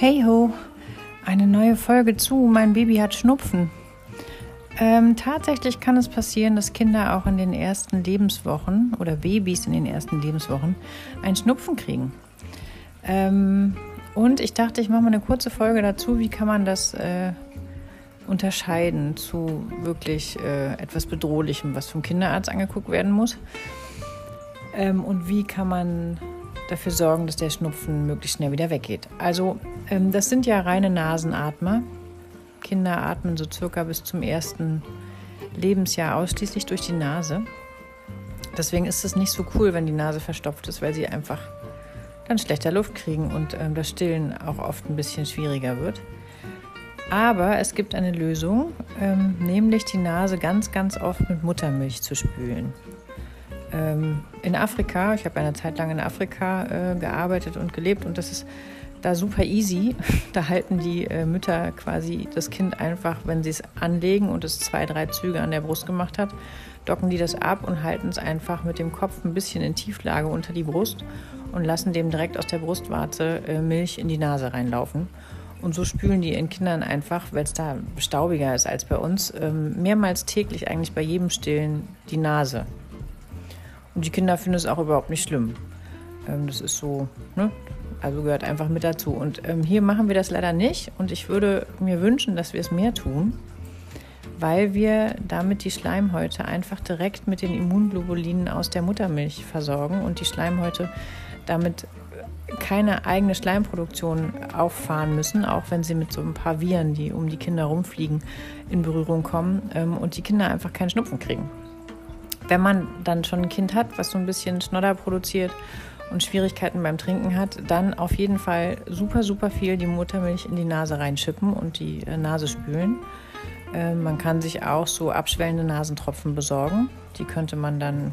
Hey ho, eine neue Folge zu. Mein Baby hat Schnupfen. Ähm, tatsächlich kann es passieren, dass Kinder auch in den ersten Lebenswochen oder Babys in den ersten Lebenswochen einen Schnupfen kriegen. Ähm, und ich dachte, ich mache mal eine kurze Folge dazu, wie kann man das äh, unterscheiden zu wirklich äh, etwas Bedrohlichem, was vom Kinderarzt angeguckt werden muss. Ähm, und wie kann man dafür sorgen, dass der Schnupfen möglichst schnell wieder weggeht. Also ähm, das sind ja reine Nasenatmer. Kinder atmen so circa bis zum ersten Lebensjahr ausschließlich durch die Nase. Deswegen ist es nicht so cool, wenn die Nase verstopft ist, weil sie einfach dann schlechter Luft kriegen und ähm, das Stillen auch oft ein bisschen schwieriger wird. Aber es gibt eine Lösung, ähm, nämlich die Nase ganz, ganz oft mit Muttermilch zu spülen ähm, in Afrika, ich habe eine Zeit lang in Afrika äh, gearbeitet und gelebt und das ist da super easy. Da halten die äh, Mütter quasi das Kind einfach, wenn sie es anlegen und es zwei, drei Züge an der Brust gemacht hat, docken die das ab und halten es einfach mit dem Kopf ein bisschen in Tieflage unter die Brust und lassen dem direkt aus der Brustwarze äh, Milch in die Nase reinlaufen. Und so spülen die ihren Kindern einfach, weil es da staubiger ist als bei uns, ähm, mehrmals täglich eigentlich bei jedem Stillen die Nase. Und die Kinder finden es auch überhaupt nicht schlimm. Ähm, das ist so, ne? Also gehört einfach mit dazu. Und ähm, hier machen wir das leider nicht. Und ich würde mir wünschen, dass wir es mehr tun, weil wir damit die Schleimhäute einfach direkt mit den Immunglobulinen aus der Muttermilch versorgen und die Schleimhäute damit keine eigene Schleimproduktion auffahren müssen, auch wenn sie mit so ein paar Viren, die um die Kinder rumfliegen, in Berührung kommen ähm, und die Kinder einfach keinen Schnupfen kriegen wenn man dann schon ein Kind hat, was so ein bisschen Schnodder produziert und Schwierigkeiten beim Trinken hat, dann auf jeden Fall super, super viel die Muttermilch in die Nase reinschippen und die äh, Nase spülen. Äh, man kann sich auch so abschwellende Nasentropfen besorgen. Die könnte man dann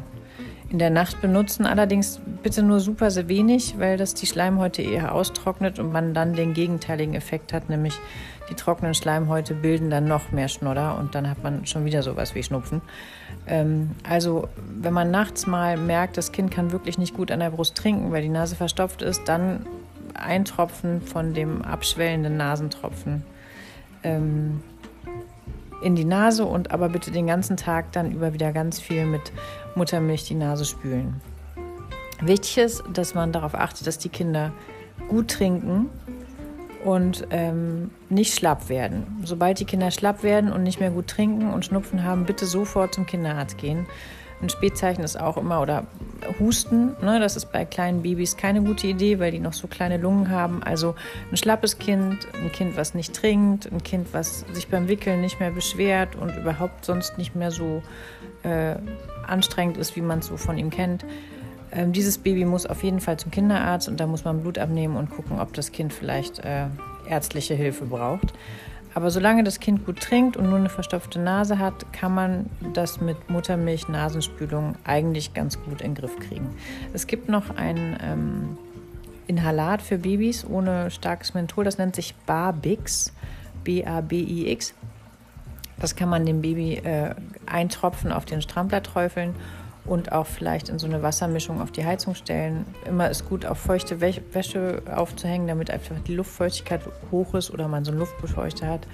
in der Nacht benutzen. Allerdings bitte nur super sehr wenig, weil das die Schleimhäute eher austrocknet und man dann den gegenteiligen Effekt hat, nämlich die trockenen Schleimhäute bilden dann noch mehr Schnodder und dann hat man schon wieder sowas wie Schnupfen. Ähm, also wenn man nachts mal merkt, das Kind kann wirklich nicht gut an der Brust trinken, weil die Nase verstopft ist, dann ein Tropfen von dem abschwellenden Nasentropfen ähm, in die Nase und aber bitte den ganzen Tag dann über wieder ganz viel mit Muttermilch die Nase spülen. Wichtig ist, dass man darauf achtet, dass die Kinder gut trinken und ähm, nicht schlapp werden. Sobald die Kinder schlapp werden und nicht mehr gut trinken und Schnupfen haben, bitte sofort zum Kinderarzt gehen. Ein Spätzeichen ist auch immer, oder Husten, ne, das ist bei kleinen Babys keine gute Idee, weil die noch so kleine Lungen haben. Also ein schlappes Kind, ein Kind, was nicht trinkt, ein Kind, was sich beim Wickeln nicht mehr beschwert und überhaupt sonst nicht mehr so äh, anstrengend ist, wie man es so von ihm kennt. Ähm, dieses Baby muss auf jeden Fall zum Kinderarzt und da muss man Blut abnehmen und gucken, ob das Kind vielleicht äh, ärztliche Hilfe braucht. Aber solange das Kind gut trinkt und nur eine verstopfte Nase hat, kann man das mit Muttermilch, Nasenspülung eigentlich ganz gut in den Griff kriegen. Es gibt noch ein ähm, Inhalat für Babys ohne starkes Menthol, das nennt sich Barbix, B-A-B-I-X. Das kann man dem Baby äh, eintropfen auf den Strampler träufeln und auch vielleicht in so eine Wassermischung auf die Heizung stellen. Immer ist gut, auf feuchte Wäsche aufzuhängen, damit einfach die Luftfeuchtigkeit hoch ist oder man so einen Luftbefeuchter hat.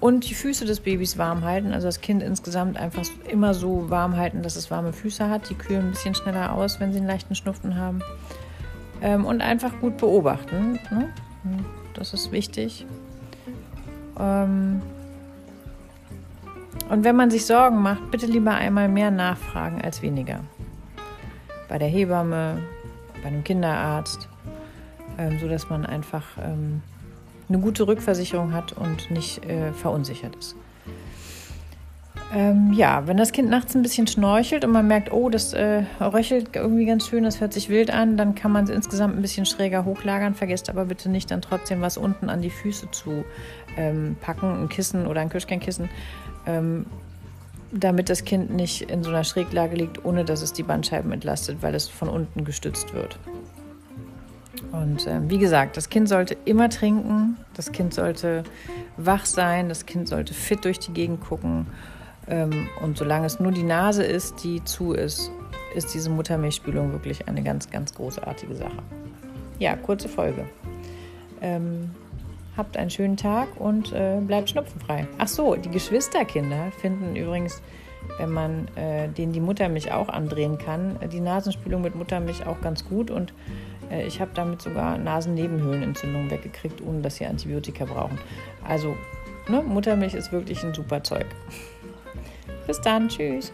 Und die Füße des Babys warm halten, also das Kind insgesamt einfach immer so warm halten, dass es warme Füße hat. Die kühlen ein bisschen schneller aus, wenn sie einen leichten Schnupfen haben. Ähm, und einfach gut beobachten. Ne? Das ist wichtig. Ähm, und wenn man sich Sorgen macht, bitte lieber einmal mehr nachfragen als weniger. Bei der Hebamme, bei einem Kinderarzt, ähm, sodass man einfach ähm, eine gute Rückversicherung hat und nicht äh, verunsichert ist. Ähm, ja, wenn das Kind nachts ein bisschen schnorchelt und man merkt, oh, das äh, röchelt irgendwie ganz schön, das hört sich wild an, dann kann man es insgesamt ein bisschen schräger hochlagern. Vergesst aber bitte nicht, dann trotzdem was unten an die Füße zu ähm, packen, ein Kissen oder ein Kirschkernkissen, ähm, damit das Kind nicht in so einer Schräglage liegt, ohne dass es die Bandscheiben entlastet, weil es von unten gestützt wird. Und äh, wie gesagt, das Kind sollte immer trinken, das Kind sollte wach sein, das Kind sollte fit durch die Gegend gucken. Ähm, und solange es nur die Nase ist, die zu ist, ist diese Muttermilchspülung wirklich eine ganz, ganz großartige Sache. Ja, kurze Folge. Ähm, habt einen schönen Tag und äh, bleibt schnupfenfrei. Ach so, die Geschwisterkinder finden übrigens, wenn man äh, denen die Muttermilch auch andrehen kann, die Nasenspülung mit Muttermilch auch ganz gut und äh, ich habe damit sogar Nasennebenhöhlenentzündungen weggekriegt, ohne dass sie Antibiotika brauchen. Also, ne, Muttermilch ist wirklich ein super Zeug. Bis dann, tschüss.